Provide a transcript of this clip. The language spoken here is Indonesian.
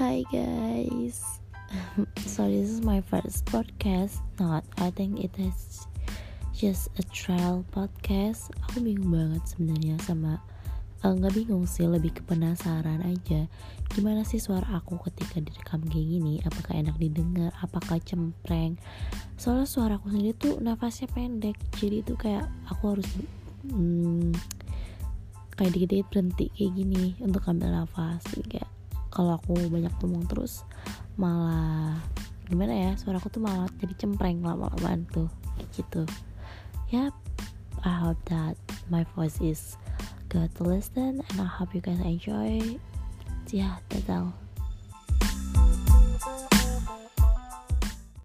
Hi guys. so this is my first podcast. Not, I think it is just a trial podcast. Aku bingung banget sebenarnya sama uh, nggak bingung sih lebih ke penasaran aja gimana sih suara aku ketika direkam kayak gini apakah enak didengar apakah cempreng soalnya suara aku sendiri tuh nafasnya pendek jadi itu kayak aku harus hmm, kayak dikit-dikit berhenti kayak gini untuk ambil nafas kayak kalau aku banyak ngomong terus malah gimana ya suaraku tuh malah jadi cempreng lama-lamaan tuh gitu. Ya yep, I hope that my voice is good to listen and I hope you guys enjoy. Yeah that's all